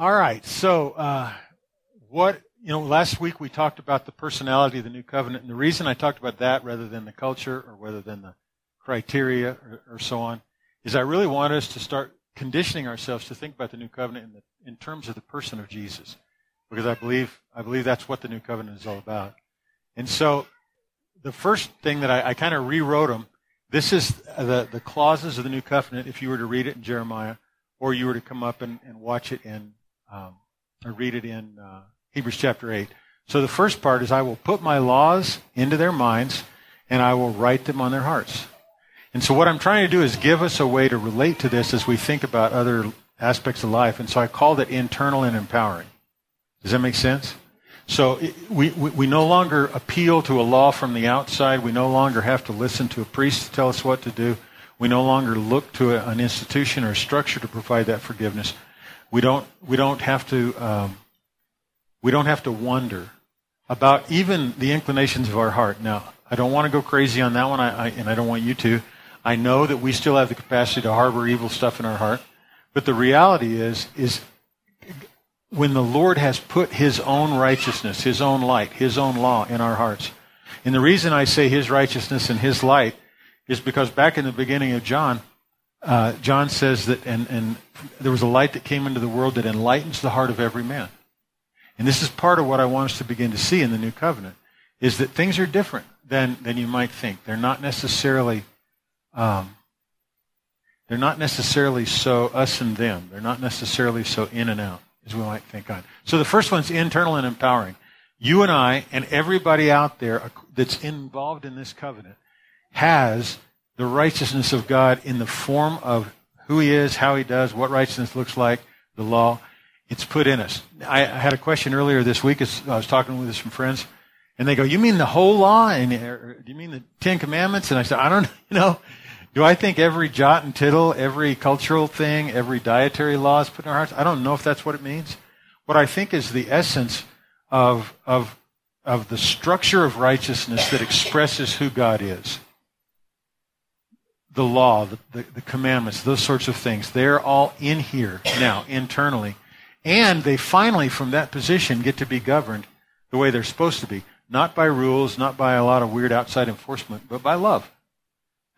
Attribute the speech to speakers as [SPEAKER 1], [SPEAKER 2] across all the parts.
[SPEAKER 1] All right. So, uh, what, you know, last week we talked about the personality of the new covenant. And the reason I talked about that rather than the culture or rather than the criteria or, or so on is I really want us to start conditioning ourselves to think about the new covenant in, the, in terms of the person of Jesus. Because I believe, I believe that's what the new covenant is all about. And so, the first thing that I, I kind of rewrote them, this is the, the clauses of the new covenant if you were to read it in Jeremiah or you were to come up and, and watch it in, um, or read it in uh, Hebrews chapter 8. So the first part is I will put my laws into their minds and I will write them on their hearts. And so what I'm trying to do is give us a way to relate to this as we think about other aspects of life. And so I called it internal and empowering. Does that make sense? So we, we, we, no longer appeal to a law from the outside. We no longer have to listen to a priest to tell us what to do. We no longer look to a, an institution or a structure to provide that forgiveness. We don't, we don't have to, um, we don't have to wonder about even the inclinations of our heart. Now, I don't want to go crazy on that one, I, I, and I don't want you to. I know that we still have the capacity to harbor evil stuff in our heart, but the reality is, is when the Lord has put His own righteousness, His own light, His own law in our hearts. And the reason I say His righteousness and His light is because back in the beginning of John, uh, John says that, and, and there was a light that came into the world that enlightens the heart of every man. And this is part of what I want us to begin to see in the new covenant, is that things are different than, than you might think. They're not necessarily, um, they're not necessarily so us and them. They're not necessarily so in and out as we might think on. So the first one's internal and empowering. You and I and everybody out there that's involved in this covenant has the righteousness of God in the form of who He is, how He does, what righteousness looks like, the law. It's put in us. I, had a question earlier this week as I was talking with some friends, and they go, "You mean the whole law? And uh, do you mean the Ten Commandments?" And I said, "I don't you know." Do I think every jot and tittle, every cultural thing, every dietary law is put in our hearts? I don't know if that's what it means. What I think is the essence of, of, of the structure of righteousness that expresses who God is the law, the, the, the, commandments, those sorts of things. They're all in here now, internally. And they finally, from that position, get to be governed the way they're supposed to be. Not by rules, not by a lot of weird outside enforcement, but by love.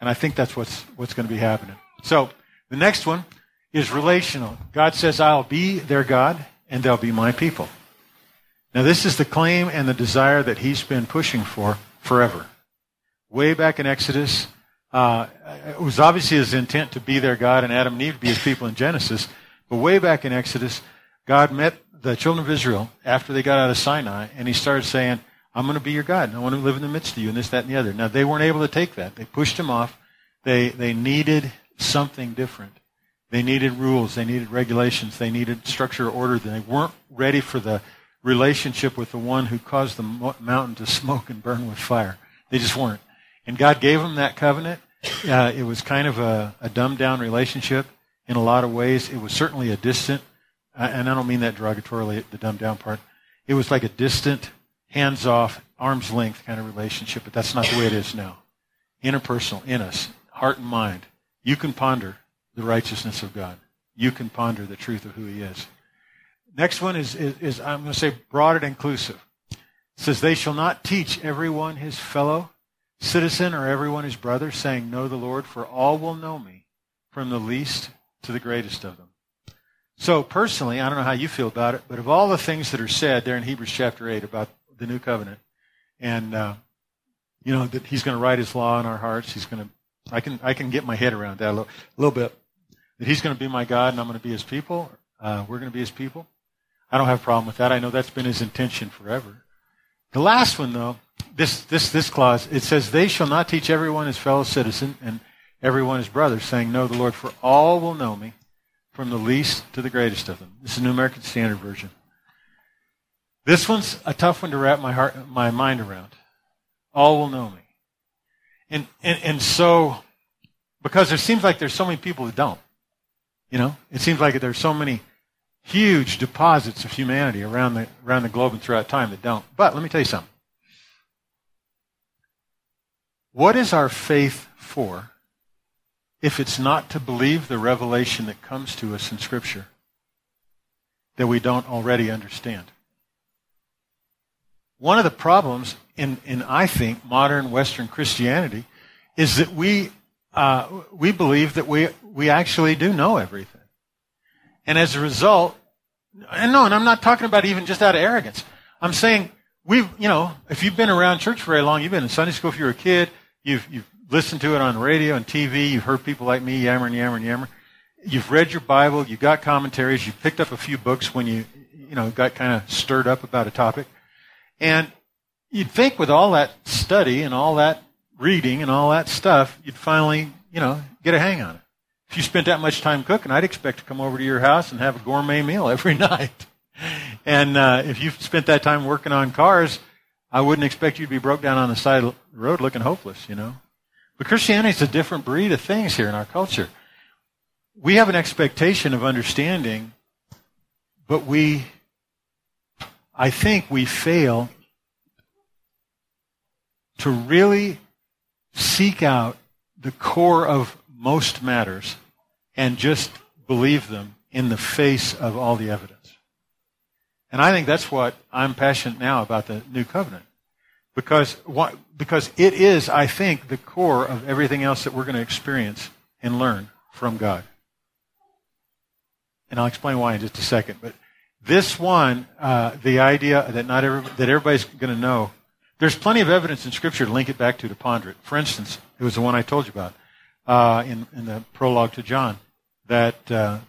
[SPEAKER 1] And I think that's what's, what's going to be happening. So, the next one is relational. God says, I'll be their God, and they'll be my people. Now, this is the claim and the desire that he's been pushing for forever. Way back in Exodus, uh, it was obviously his intent to be their God and Adam and Eve to be his people in Genesis. But way back in Exodus, God met the children of Israel after they got out of Sinai, and he started saying, I'm going to be your God, and I want to live in the midst of you, and this, that, and the other. Now, they weren't able to take that. They pushed him off. They, they needed something different. They needed rules. They needed regulations. They needed structure or order. They weren't ready for the relationship with the one who caused the mountain to smoke and burn with fire. They just weren't. And God gave them that covenant. Uh, it was kind of a, a dumbed down relationship in a lot of ways. It was certainly a distant, uh, and I don't mean that derogatorily, the dumbed down part. It was like a distant, hands off, arm's length kind of relationship, but that's not the way it is now. Interpersonal, in us, heart and mind. You can ponder the righteousness of God. You can ponder the truth of who He is. Next one is, is, is I'm going to say broad and inclusive. It says, They shall not teach everyone his fellow citizen or everyone his brother, saying, Know the Lord, for all will know me, from the least to the greatest of them. So, personally, I don't know how you feel about it, but of all the things that are said there in Hebrews chapter 8 about the new covenant, and, uh, you know, that he's going to write his law in our hearts, he's going to, I can, I can get my head around that a little, a little bit. That he's going to be my God and I'm going to be his people. Uh, we're going to be his people. I don't have a problem with that. I know that's been his intention forever. The last one, though, this, this, this clause, it says, They shall not teach everyone his fellow citizen and everyone his brother, saying, Know the Lord, for all will know me, from the least to the greatest of them. This is the New American Standard Version. This one's a tough one to wrap my heart, my mind around. All will know me. And, and, and so, because it seems like there's so many people that don't. You know, it seems like there's so many huge deposits of humanity around the, around the globe and throughout time that don't. But let me tell you something. What is our faith for if it's not to believe the revelation that comes to us in Scripture? that we don't already understand. One of the problems in, in I think, modern Western Christianity is that we, uh, we believe that we, we actually do know everything. And as a result, and no, and I'm not talking about even just out of arrogance. I'm saying we've, you know, if you've been around church very long, you've been in Sunday school if you were a kid, you've, you've listened to it on radio and TV, you've heard people like me yammer and yammer and yammer. You've read your Bible, you've got commentaries, You've picked up a few books when you, you know, got kind of stirred up about a topic. And you'd think with all that study and all that reading and all that stuff, you'd finally, you know, get a hang on it. If you spent that much time cooking, I'd expect to come over to your house and have a gourmet meal every night. And uh, if you've spent that time working on cars, I wouldn't expect you to be broke down on the side of the road looking hopeless, you know. But Christianity is a different breed of things here in our culture. We have an expectation of understanding, but we, I think we fail to really seek out the core of most matters and just believe them in the face of all the evidence. And I think that's what I'm passionate now about the new covenant. Because, what, because it is, I think, the core of everything else that we're going to experience and learn from God. And I'll explain why in just a second. But this one, uh, the idea that not every, that everybody's going to know, there's plenty of evidence in Scripture to link it back to to ponder it. For instance, it was the one I told you about uh, in, in the prologue to John, that uh,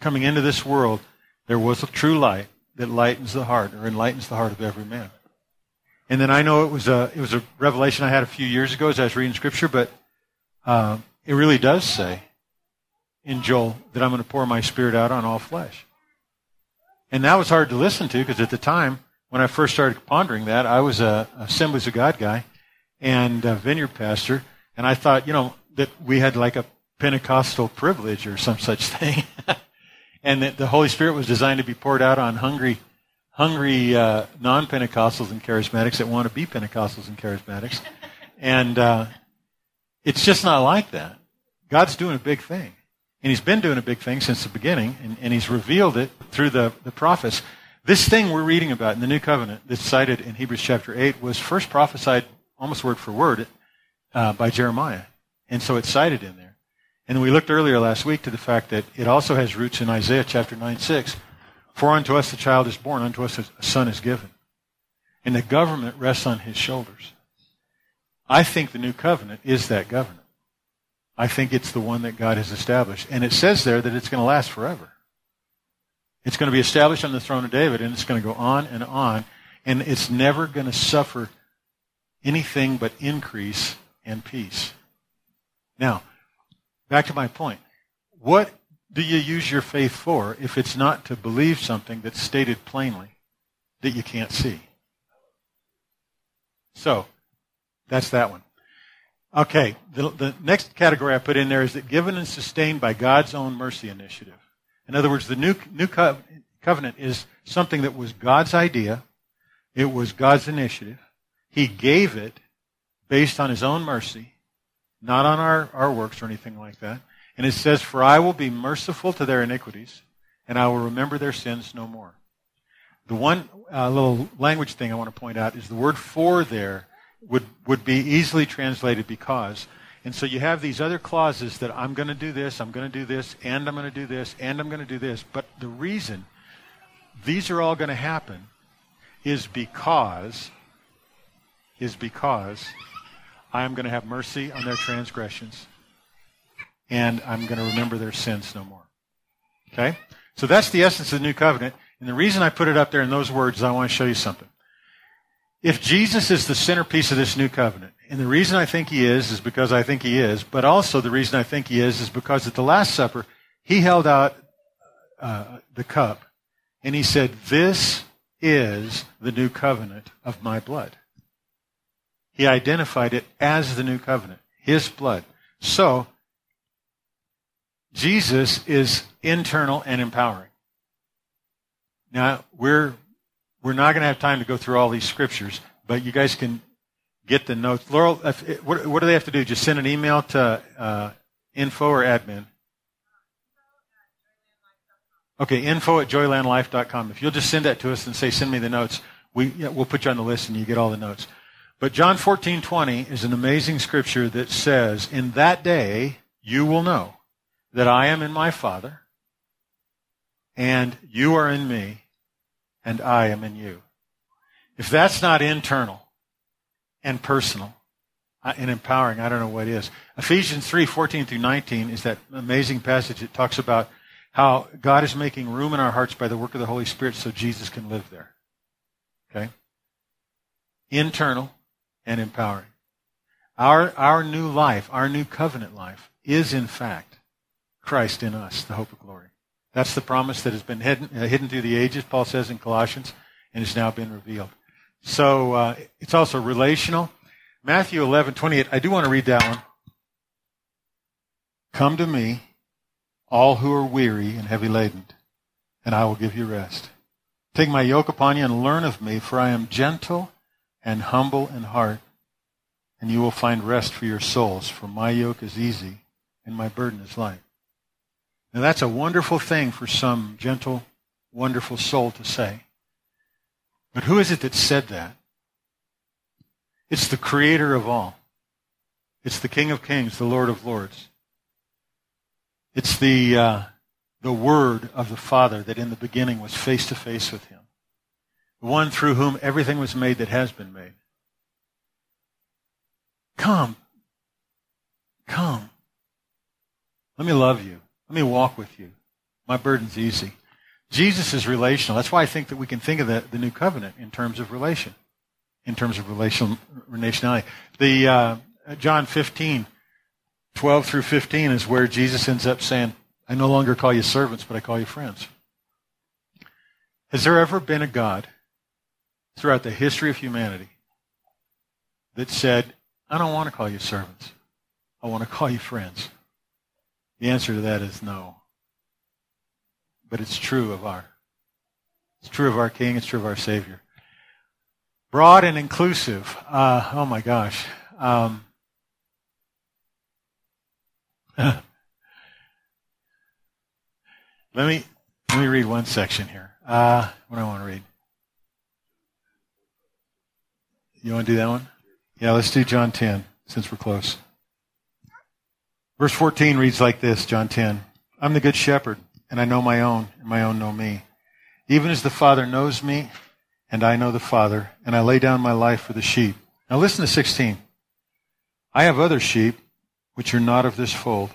[SPEAKER 1] coming into this world, there was a true light that lightens the heart or enlightens the heart of every man. And then I know it was a it was a revelation I had a few years ago as I was reading Scripture, but uh, it really does say in Joel that I'm going to pour my Spirit out on all flesh. And that was hard to listen to because at the time when I first started pondering that, I was a Assemblies of God guy and a vineyard pastor, and I thought, you know, that we had like a Pentecostal privilege or some such thing, and that the Holy Spirit was designed to be poured out on hungry hungry uh, non-Pentecostals and charismatics that want to be Pentecostals and charismatics. And uh, it's just not like that. God's doing a big thing. And he's been doing a big thing since the beginning, and, and he's revealed it through the, the prophets. This thing we're reading about in the New Covenant that's cited in Hebrews chapter 8 was first prophesied almost word for word uh, by Jeremiah. And so it's cited in there. And we looked earlier last week to the fact that it also has roots in Isaiah chapter 9 6, for unto us a child is born, unto us a son is given. And the government rests on his shoulders. I think the new covenant is that government. I think it's the one that God has established. And it says there that it's going to last forever. It's going to be established on the throne of David, and it's going to go on and on, and it's never going to suffer anything but increase and peace. Now, back to my point. What do you use your faith for if it's not to believe something that's stated plainly that you can't see? So, that's that one. Okay, the, the next category I put in there is that given and sustained by God's own mercy initiative. In other words, the new, new covenant is something that was God's idea. It was God's initiative. He gave it based on his own mercy, not on our, our works or anything like that. And it says, For I will be merciful to their iniquities, and I will remember their sins no more. The one uh, little language thing I want to point out is the word for there would, would be easily translated because. And so you have these other clauses that I'm going to do this, I'm going to do this, and I'm going to do this, and I'm going to do this. But the reason these are all going to happen is because is because I am going to have mercy on their transgressions and I'm going to remember their sins no more. Okay? So that's the essence of the new covenant. And the reason I put it up there in those words is I want to show you something. If Jesus is the centerpiece of this new covenant, and the reason I think he is is because I think he is, but also the reason I think he is is because at the Last Supper, he held out uh, the cup and he said, This is the new covenant of my blood. He identified it as the new covenant, his blood. So, Jesus is internal and empowering. Now, we're, we're not going to have time to go through all these scriptures, but you guys can get the notes. Laurel, if, what, what, do they have to do? Just send an email to uh, info or admin? Okay, info at joylandlife.com. If you'll just send that to us and say, send me the notes, we, yeah, we'll put you on the list and you get all the notes. But John 14, 20 is an amazing scripture that says, In that day you will know that I am in my Father, and you are in me, and I am in you. If that's not internal and personal and empowering, I don't know what is. Ephesians 3, 14 through 19 is that amazing passage that talks about how God is making room in our hearts by the work of the Holy Spirit so Jesus can live there. Okay? Internal and empowering. Our, our new life, our new covenant life, is in fact Christ in us, the hope of glory. That's the promise that has been hidden, uh, hidden through the ages, Paul says in Colossians, and has now been revealed. So uh, it's also relational. Matthew 11, 28. I do want to read that one. Come to me, all who are weary and heavy laden, and I will give you rest. Take my yoke upon you and learn of me, for I am gentle and humble in heart, and you will find rest for your souls, for my yoke is easy and my burden is light. Now that's a wonderful thing for some gentle, wonderful soul to say. But who is it that said that? It's the creator of all. It's the King of Kings, the Lord of Lords. It's the, uh, the Word of the Father that in the beginning was face to face with Him. One through whom everything was made that has been made. Come. Come. Let me love you. Let me walk with you. My burden's easy. Jesus is relational. That's why I think that we can think of the, the new covenant in terms of relation, in terms of relational relationality. The uh, John 15, 12 through 15 is where Jesus ends up saying, I no longer call you servants, but I call you friends. Has there ever been a God throughout the history of humanity that said, I don't want to call you servants. I want to call you friends? The answer to that is no. But it's true of our it's true of our King, it's true of our Savior. Broad and inclusive. Uh, oh my gosh. Um, let me let me read one section here. Uh, what I want to read? You want to do that one? Yeah, let's do John 10 since we're close. Verse 14 reads like this, John 10. I'm the good shepherd, and I know my own, and my own know me. Even as the Father knows me, and I know the Father, and I lay down my life for the sheep. Now listen to 16. I have other sheep which are not of this fold.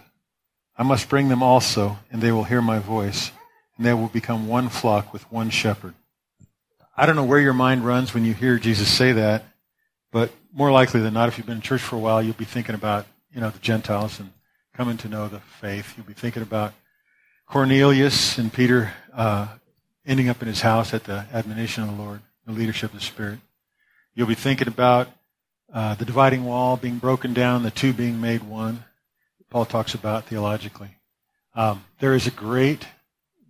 [SPEAKER 1] I must bring them also, and they will hear my voice, and they will become one flock with one shepherd. I don't know where your mind runs when you hear Jesus say that, but more likely than not, if you've been in church for a while, you'll be thinking about, you know, the Gentiles and coming to know the faith. You'll be thinking about Cornelius and Peter uh, ending up in his house at the admonition of the Lord, the leadership of the Spirit. You'll be thinking about uh, the dividing wall being broken down, the two being made one. Paul talks about theologically. Um, there is a great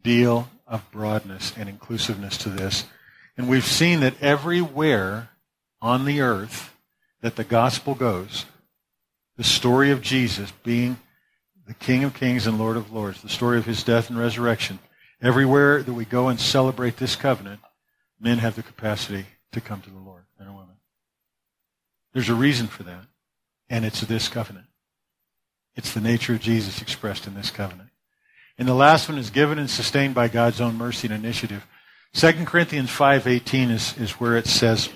[SPEAKER 1] deal of broadness and inclusiveness to this. And we've seen that everywhere on the earth that the gospel goes, the story of Jesus being the King of Kings and Lord of Lords, the story of his death and resurrection, everywhere that we go and celebrate this covenant, men have the capacity to come to the Lord, men and women. There's a reason for that, and it's this covenant. It's the nature of Jesus expressed in this covenant. And the last one is given and sustained by God's own mercy and initiative. 2 Corinthians 5.18 is, is where it says,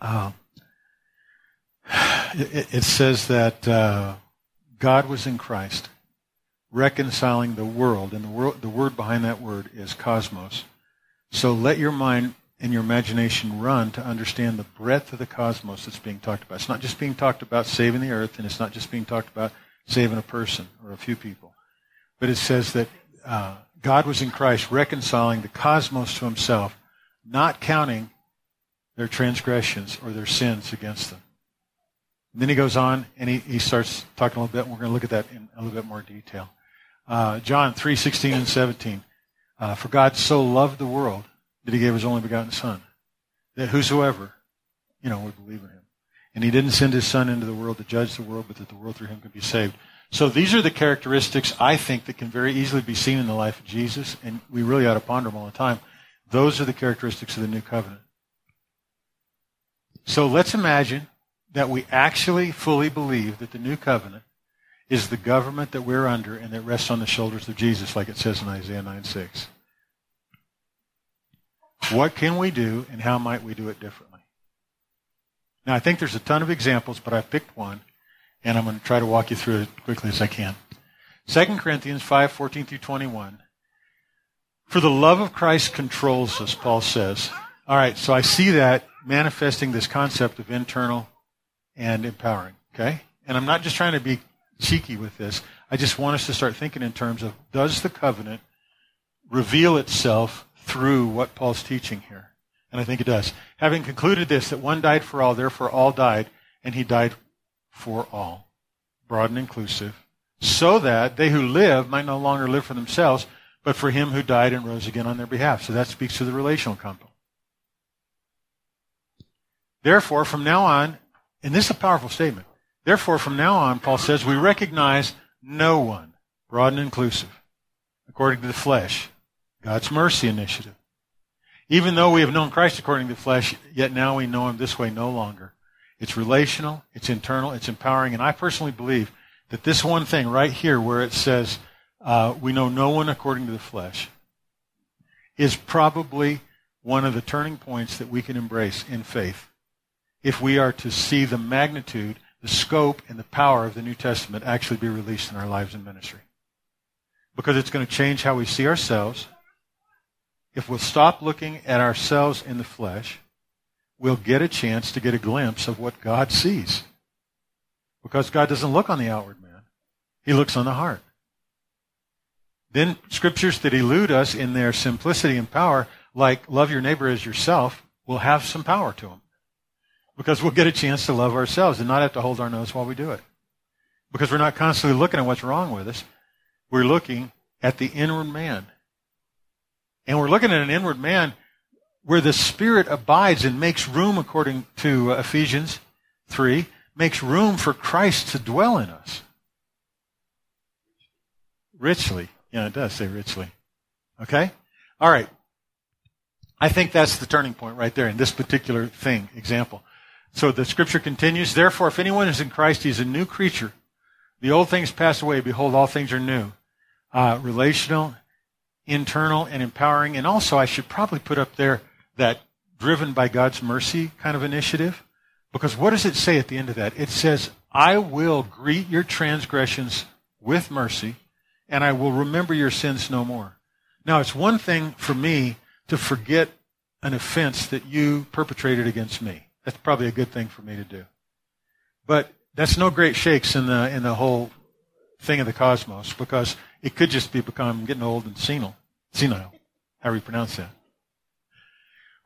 [SPEAKER 1] uh, it, it, says that uh, God was in Christ, reconciling the world, and the, world, the word behind that word is cosmos. So let your mind and your imagination run to understand the breadth of the cosmos that's being talked about. It's not just being talked about saving the earth, and it's not just being talked about saving a person or a few people. But it says that uh, God was in Christ reconciling the cosmos to himself, not counting their transgressions or their sins against them. And then he goes on and he, he starts talking a little bit. And We're going to look at that in a little bit more detail. Uh, John 3, 16 and 17. Uh, For God so loved the world that he gave his only begotten Son, that whosoever, you know, would believe in him. And he didn't send his Son into the world to judge the world, but that the world through him could be saved. So these are the characteristics I think that can very easily be seen in the life of Jesus, and we really ought to ponder them all the time. Those are the characteristics of the new covenant. So let's imagine that we actually fully believe that the new covenant is the government that we're under and that rests on the shoulders of Jesus, like it says in Isaiah 9 6. What can we do and how might we do it differently? Now, I think there's a ton of examples, but I picked one, and I'm going to try to walk you through it as quickly as I can. 2 Corinthians 5 14 through 21. For the love of Christ controls us, Paul says. All right, so I see that manifesting this concept of internal and empowering, okay? And I'm not just trying to be cheeky with this. I just want us to start thinking in terms of does the covenant reveal itself through what Paul's teaching here? And I think it does. Having concluded this, that one died for all, therefore all died, and he died for all, broad and inclusive, so that they who live might no longer live for themselves, but for him who died and rose again on their behalf. So that speaks to the relational component. Therefore, from now on, and this is a powerful statement, therefore, from now on, Paul says, we recognize no one, broad and inclusive, according to the flesh, God's mercy initiative. Even though we have known Christ according to the flesh, yet now we know him this way no longer. It's relational, it's internal, it's empowering, and I personally believe that this one thing right here where it says, uh, we know no one according to the flesh, is probably one of the turning points that we can embrace in faith if we are to see the magnitude, the scope, and the power of the New Testament actually be released in our lives and ministry. Because it's going to change how we see ourselves. If we'll stop looking at ourselves in the flesh, we'll get a chance to get a glimpse of what God sees. Because God doesn't look on the outward man, He looks on the heart. Then scriptures that elude us in their simplicity and power, like love your neighbor as yourself, will have some power to them. Because we'll get a chance to love ourselves and not have to hold our nose while we do it. Because we're not constantly looking at what's wrong with us. We're looking at the inward man. And we're looking at an inward man where the Spirit abides and makes room, according to Ephesians 3, makes room for Christ to dwell in us. Richly. Yeah, it does say richly. Okay? All right. I think that's the turning point right there in this particular thing, example. So the scripture continues, therefore, if anyone is in Christ, he is a new creature. The old things pass away. Behold, all things are new. Uh, relational, internal, and empowering. And also, I should probably put up there that driven by God's mercy kind of initiative. Because what does it say at the end of that? It says, I will greet your transgressions with mercy, and I will remember your sins no more. Now, it's one thing for me to forget an offense that you perpetrated against me. That's probably a good thing for me to do. But that's no great shakes in the in the whole thing of the cosmos because it could just be become getting old and senile. Senile. How do you pronounce that?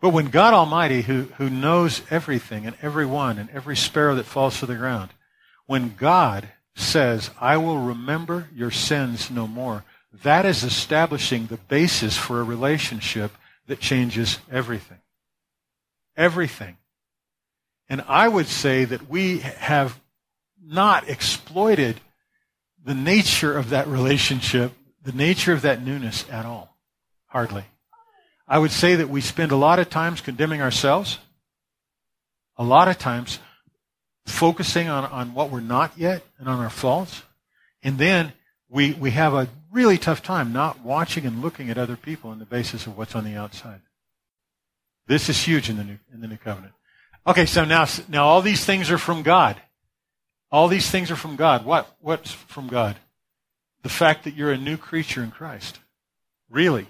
[SPEAKER 1] But when God Almighty, who, who knows everything and everyone and every sparrow that falls to the ground, when God says, I will remember your sins no more, that is establishing the basis for a relationship that changes everything. Everything. And I would say that we have not exploited the nature of that relationship, the nature of that newness at all. Hardly. I would say that we spend a lot of times condemning ourselves, a lot of times focusing on, on what we're not yet and on our faults. And then we, we have a really tough time not watching and looking at other people on the basis of what's on the outside. This is huge in the new, in the new covenant. Okay, so now, now all these things are from God. All these things are from God. What, what's from God? The fact that you're a new creature in Christ. Really.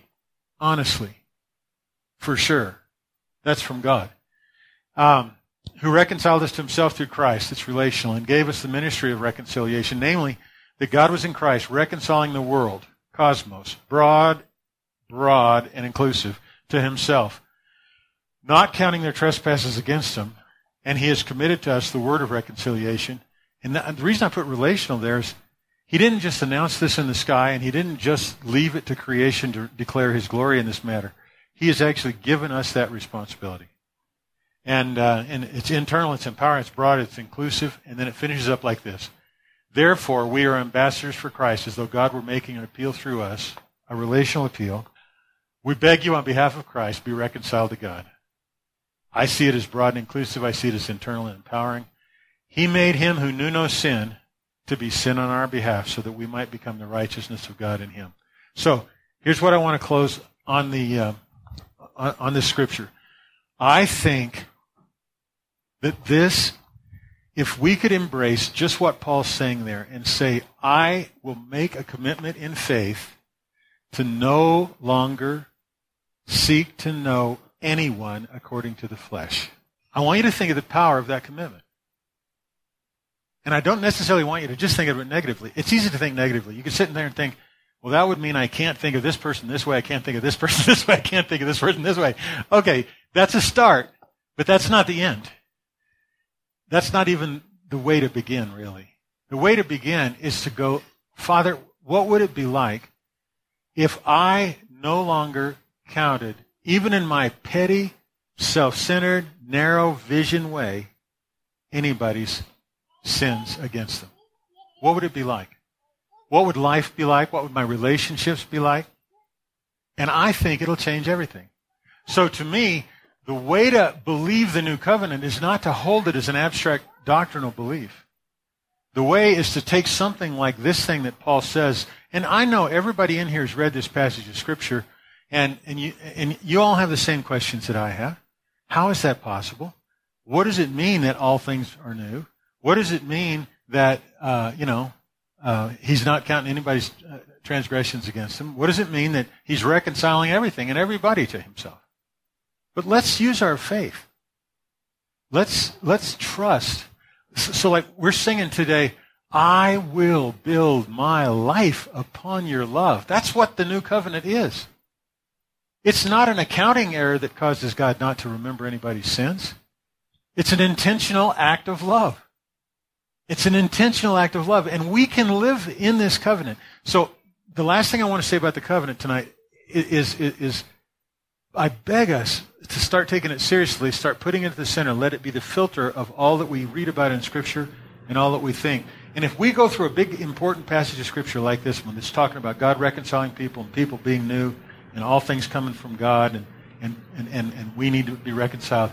[SPEAKER 1] Honestly. For sure. That's from God. Um, who reconciled us to himself through Christ. It's relational and gave us the ministry of reconciliation, namely that God was in Christ reconciling the world, cosmos, broad, broad, and inclusive to himself not counting their trespasses against them, and he has committed to us the word of reconciliation. And the, reason I put relational there is he didn't just announce this in the sky, and he didn't just leave it to creation to declare his glory in this matter. He has actually given us that responsibility. And, uh, and it's internal, it's empowering, it's broad, it's inclusive, and then it finishes up like this. Therefore, we are ambassadors for Christ, as though God were making an appeal through us, a relational appeal. We beg you on behalf of Christ, be reconciled to God. I see it as broad and inclusive. I see it as internal and empowering. He made him who knew no sin to be sin on our behalf so that we might become the righteousness of God in him. So, here's what I want to close on the, uh, on, on this scripture. I think that this, if we could embrace just what Paul's saying there and say, I will make a commitment in faith to no longer seek to know anyone according to the flesh. I want you to think of the power of that commitment. And I don't necessarily want you to just think of it negatively. It's easy to think negatively. You can sit in there and think, well, that would mean I can't think of this person this way. I can't think of this person this way. I can't think of this person this way. Okay, that's a start, but that's not the end. That's not even the way to begin, really. The way to begin is to go, Father, what would it be like if I no longer counted, even in my petty, self-centered, narrow vision way, anybody's sins against them? What would it be like? What would life be like? What would my relationships be like? And I think it'll change everything. So to me, the way to believe the new covenant is not to hold it as an abstract doctrinal belief. The way is to take something like this thing that Paul says, and I know everybody in here has read this passage of scripture, and, and you, and you all have the same questions that I have. How is that possible? What does it mean that all things are new? What does it mean that, uh, you know, uh, he's not counting anybody's uh, transgressions against him? What does it mean that he's reconciling everything and everybody to himself? But let's use our faith. Let's, let's trust. So, so like we're singing today, I will build my life upon your love. That's what the new covenant is. It's not an accounting error that causes God not to remember anybody's sins. It's an intentional act of love. It's an intentional act of love, and we can live in this covenant. So, the last thing I want to say about the covenant tonight is, is, is I beg us to start taking it seriously, start putting it at the center, let it be the filter of all that we read about in Scripture and all that we think. And if we go through a big, important passage of Scripture like this one that's talking about God reconciling people and people being new and all things coming from God and, and, and, and, and we need to be reconciled,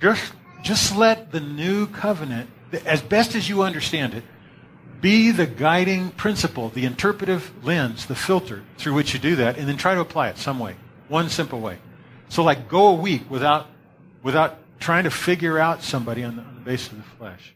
[SPEAKER 1] just, just let the new covenant as best as you understand it, be the guiding principle, the interpretive lens, the filter through which you do that, and then try to apply it some way. One simple way. So, like, go a week without, without trying to figure out somebody on the, on the basis of the flesh.